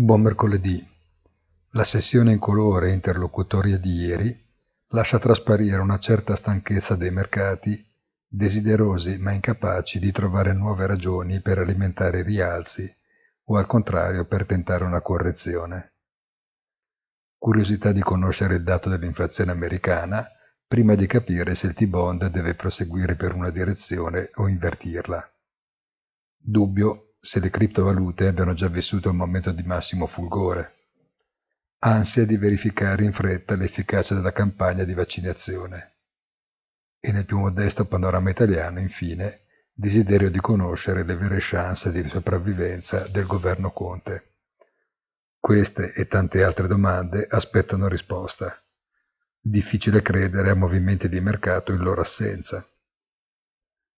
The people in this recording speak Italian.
Buon mercoledì. La sessione incolore e interlocutoria di ieri lascia trasparire una certa stanchezza dei mercati, desiderosi ma incapaci di trovare nuove ragioni per alimentare i rialzi o al contrario per tentare una correzione. Curiosità di conoscere il dato dell'inflazione americana prima di capire se il T-bond deve proseguire per una direzione o invertirla. Dubbio se le criptovalute abbiano già vissuto il momento di massimo fulgore. Ansia di verificare in fretta l'efficacia della campagna di vaccinazione. E nel più modesto panorama italiano, infine, desiderio di conoscere le vere chance di sopravvivenza del governo Conte. Queste e tante altre domande aspettano risposta. Difficile credere a movimenti di mercato in loro assenza.